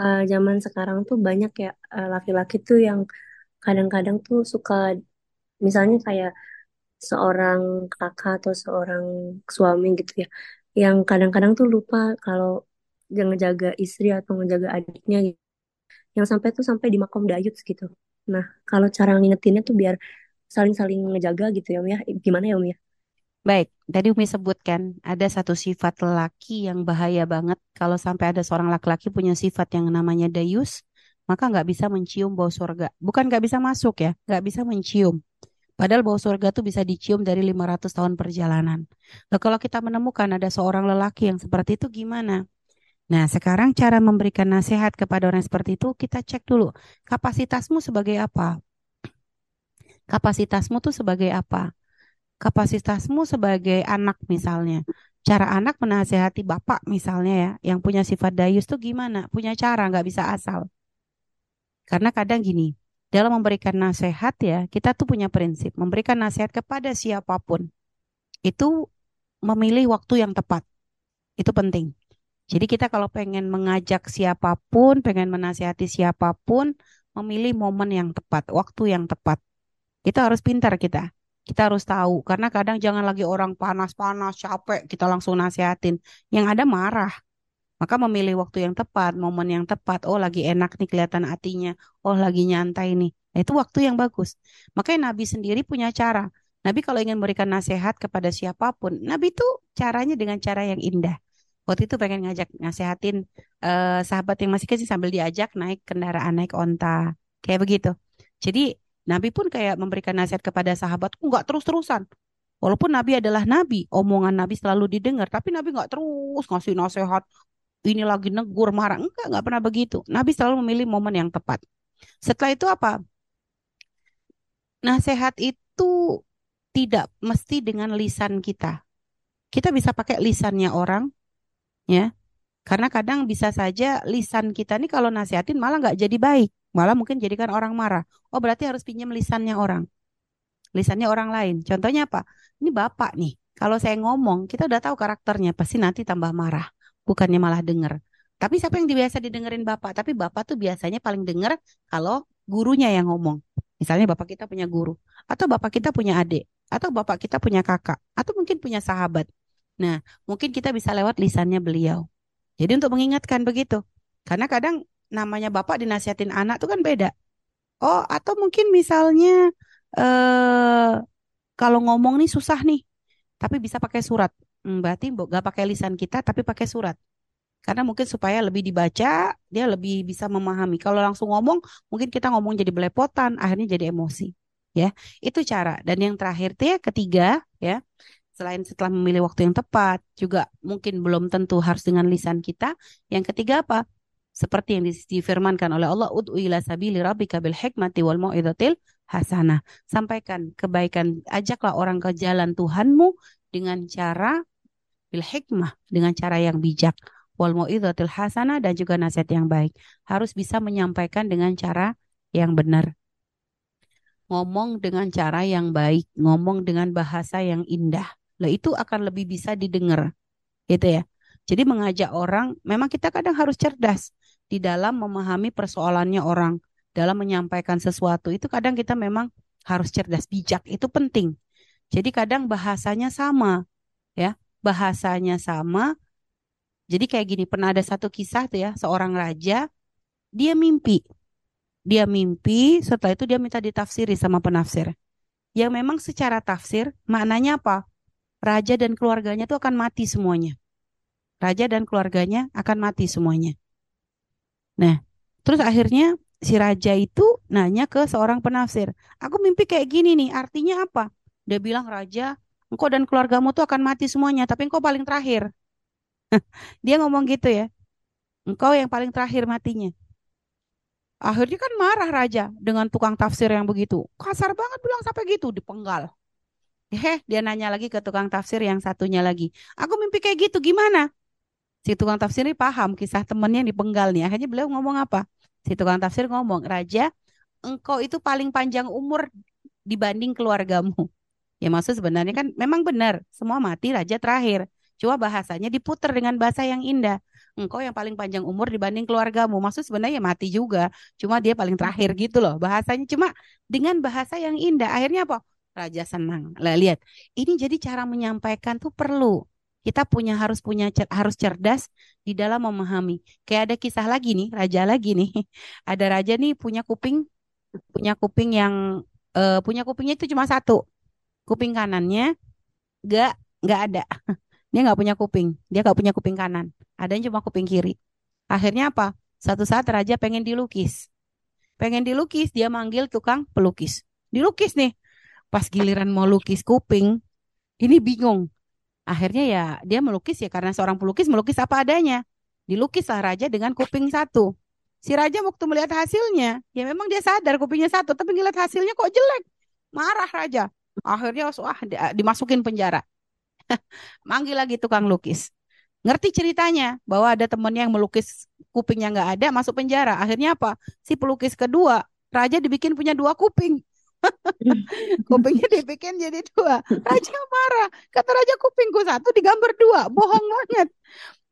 eh, zaman sekarang tuh banyak ya eh, laki-laki tuh yang kadang-kadang tuh suka misalnya kayak seorang kakak atau seorang suami gitu ya, yang kadang-kadang tuh lupa kalau yang ngejaga istri atau ngejaga adiknya gitu. Yang sampai tuh sampai di makom dayut gitu. Nah, kalau cara ngingetinnya tuh biar saling-saling ngejaga gitu ya, Om ya. Gimana ya, Om ya? Baik, tadi Umi sebutkan ada satu sifat lelaki yang bahaya banget. Kalau sampai ada seorang laki-laki punya sifat yang namanya dayus, maka nggak bisa mencium bau surga. Bukan nggak bisa masuk ya, nggak bisa mencium. Padahal bau surga tuh bisa dicium dari 500 tahun perjalanan. Nah, kalau kita menemukan ada seorang lelaki yang seperti itu gimana? Nah, sekarang cara memberikan nasihat kepada orang seperti itu, kita cek dulu. Kapasitasmu sebagai apa? Kapasitasmu tuh sebagai apa? Kapasitasmu sebagai anak misalnya. Cara anak menasehati bapak misalnya ya, yang punya sifat dayus tuh gimana? Punya cara, nggak bisa asal. Karena kadang gini, dalam memberikan nasihat ya, kita tuh punya prinsip. Memberikan nasihat kepada siapa pun, itu memilih waktu yang tepat. Itu penting. Jadi kita kalau pengen mengajak siapa pun, pengen menasihati siapa pun, memilih momen yang tepat, waktu yang tepat. Kita harus pintar kita. Kita harus tahu karena kadang jangan lagi orang panas-panas, capek, kita langsung nasihatin. Yang ada marah. Maka memilih waktu yang tepat, momen yang tepat. Oh, lagi enak nih kelihatan hatinya. Oh, lagi nyantai nih. Nah, itu waktu yang bagus. Makanya Nabi sendiri punya cara. Nabi kalau ingin memberikan nasihat kepada siapa pun, Nabi itu caranya dengan cara yang indah. Waktu itu pengen ngajak nasehatin eh, sahabat yang masih kecil sambil diajak naik kendaraan, naik onta. Kayak begitu. Jadi Nabi pun kayak memberikan nasihat kepada sahabat, nggak terus-terusan. Walaupun Nabi adalah Nabi, omongan Nabi selalu didengar, tapi Nabi nggak terus ngasih nasihat. Ini lagi negur, marah. Enggak, nggak pernah begitu. Nabi selalu memilih momen yang tepat. Setelah itu apa? Nasihat itu tidak mesti dengan lisan kita. Kita bisa pakai lisannya orang, ya. Karena kadang bisa saja lisan kita nih kalau nasihatin malah nggak jadi baik. Malah mungkin jadikan orang marah. Oh berarti harus pinjam lisannya orang. Lisannya orang lain. Contohnya apa? Ini bapak nih. Kalau saya ngomong, kita udah tahu karakternya. Pasti nanti tambah marah. Bukannya malah denger. Tapi siapa yang biasa didengerin bapak? Tapi bapak tuh biasanya paling denger kalau gurunya yang ngomong. Misalnya bapak kita punya guru. Atau bapak kita punya adik. Atau bapak kita punya kakak. Atau mungkin punya sahabat. Nah, mungkin kita bisa lewat lisannya beliau. Jadi untuk mengingatkan begitu. Karena kadang namanya bapak dinasihatin anak tuh kan beda. Oh, atau mungkin misalnya eh kalau ngomong nih susah nih, tapi bisa pakai surat. Hmm, berarti gak pakai lisan kita, tapi pakai surat. Karena mungkin supaya lebih dibaca, dia lebih bisa memahami. Kalau langsung ngomong, mungkin kita ngomong jadi belepotan, akhirnya jadi emosi. Ya, itu cara. Dan yang terakhir tuh ya, ketiga, ya, selain setelah memilih waktu yang tepat, juga mungkin belum tentu harus dengan lisan kita. Yang ketiga apa? Seperti yang difirmankan oleh Allah, Ud'u ila sabili rabbika bil hikmati wal mau'izatil hasanah. Sampaikan kebaikan, ajaklah orang ke jalan Tuhanmu dengan cara bil hikmah, dengan cara yang bijak. Wal mau'izatil hasanah dan juga nasihat yang baik. Harus bisa menyampaikan dengan cara yang benar. Ngomong dengan cara yang baik, ngomong dengan bahasa yang indah. Lah itu akan lebih bisa didengar, gitu ya. Jadi mengajak orang, memang kita kadang harus cerdas di dalam memahami persoalannya orang, dalam menyampaikan sesuatu. Itu kadang kita memang harus cerdas, bijak, itu penting. Jadi kadang bahasanya sama, ya. Bahasanya sama. Jadi kayak gini, pernah ada satu kisah tuh ya, seorang raja, dia mimpi. Dia mimpi, setelah itu dia minta ditafsiri sama penafsir. Yang memang secara tafsir, maknanya apa? Raja dan keluarganya tuh akan mati semuanya. Raja dan keluarganya akan mati semuanya. Nah, terus akhirnya si raja itu nanya ke seorang penafsir, aku mimpi kayak gini nih, artinya apa? Dia bilang, Raja, engkau dan keluargamu tuh akan mati semuanya, tapi engkau paling terakhir. Dia ngomong gitu ya, engkau yang paling terakhir matinya. Akhirnya kan marah raja dengan tukang tafsir yang begitu. Kasar banget bilang sampai gitu, dipenggal. Eh, dia nanya lagi ke tukang tafsir yang satunya lagi. Aku mimpi kayak gitu, gimana? Si tukang tafsir ini paham kisah temennya yang dipenggal nih. Akhirnya beliau ngomong apa? Si tukang tafsir ngomong, Raja, engkau itu paling panjang umur dibanding keluargamu. Ya maksud sebenarnya kan memang benar, semua mati raja terakhir. Cuma bahasanya diputer dengan bahasa yang indah. engkau yang paling panjang umur dibanding keluargamu. Maksud sebenarnya mati juga, cuma dia paling terakhir gitu loh. Bahasanya cuma dengan bahasa yang indah. Akhirnya apa? Raja senang. Lah lihat, ini jadi cara menyampaikan tuh perlu. Kita punya harus punya harus cerdas di dalam memahami. Kayak ada kisah lagi nih, raja lagi nih. Ada raja nih punya kuping punya kuping yang uh, punya kupingnya itu cuma satu. Kuping kanannya gak nggak ada. Dia nggak punya kuping. Dia nggak punya kuping kanan. Ada yang cuma kuping kiri. Akhirnya apa? Satu saat raja pengen dilukis. Pengen dilukis, dia manggil tukang pelukis. Dilukis nih. Pas giliran mau lukis kuping, ini bingung. Akhirnya ya dia melukis ya karena seorang pelukis melukis apa adanya. Dilukislah raja dengan kuping satu. Si raja waktu melihat hasilnya, ya memang dia sadar kupingnya satu, tapi ngeliat hasilnya kok jelek. Marah raja. Akhirnya wah dimasukin penjara. Manggil lagi tukang lukis. Ngerti ceritanya bahwa ada temennya yang melukis kupingnya nggak ada, masuk penjara. Akhirnya apa? Si pelukis kedua, raja dibikin punya dua kuping. Kupingnya dibikin jadi dua. Raja marah. Kata raja kupingku satu digambar dua. Bohong banget.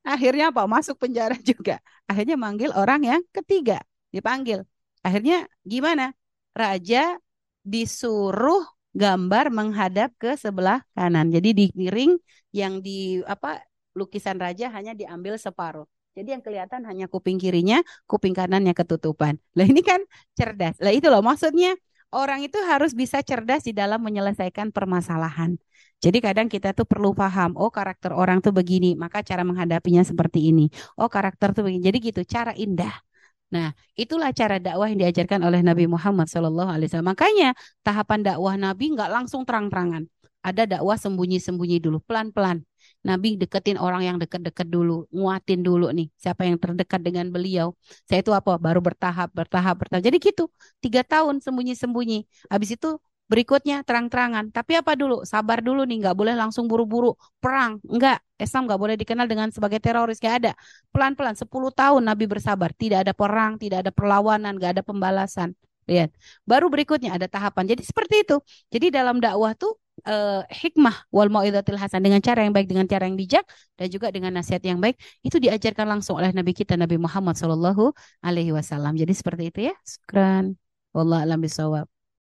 Akhirnya apa? Masuk penjara juga. Akhirnya manggil orang yang ketiga. Dipanggil. Akhirnya gimana? Raja disuruh gambar menghadap ke sebelah kanan. Jadi di miring yang di apa lukisan raja hanya diambil separuh. Jadi yang kelihatan hanya kuping kirinya, kuping kanannya ketutupan. Lah ini kan cerdas. Lah itu loh maksudnya orang itu harus bisa cerdas di dalam menyelesaikan permasalahan. Jadi kadang kita tuh perlu paham, oh karakter orang tuh begini, maka cara menghadapinya seperti ini. Oh karakter tuh begini. Jadi gitu, cara indah. Nah, itulah cara dakwah yang diajarkan oleh Nabi Muhammad SAW. Makanya tahapan dakwah Nabi nggak langsung terang-terangan. Ada dakwah sembunyi-sembunyi dulu, pelan-pelan. Nabi deketin orang yang deket-deket dulu, nguatin dulu nih siapa yang terdekat dengan beliau. Saya itu apa? Baru bertahap, bertahap, bertahap. Jadi gitu, tiga tahun sembunyi-sembunyi. Habis itu berikutnya terang-terangan. Tapi apa dulu? Sabar dulu nih, nggak boleh langsung buru-buru perang. Enggak, Islam nggak boleh dikenal dengan sebagai teroris. Nggak ada. Pelan-pelan, 10 tahun Nabi bersabar. Tidak ada perang, tidak ada perlawanan, nggak ada pembalasan. Lihat. Baru berikutnya ada tahapan. Jadi seperti itu. Jadi dalam dakwah tuh uh, hikmah wal mau'izatil hasan dengan cara yang baik dengan cara yang bijak dan juga dengan nasihat yang baik itu diajarkan langsung oleh nabi kita Nabi Muhammad sallallahu alaihi wasallam. Jadi seperti itu ya. Syukran. Wallahu alam bisawab.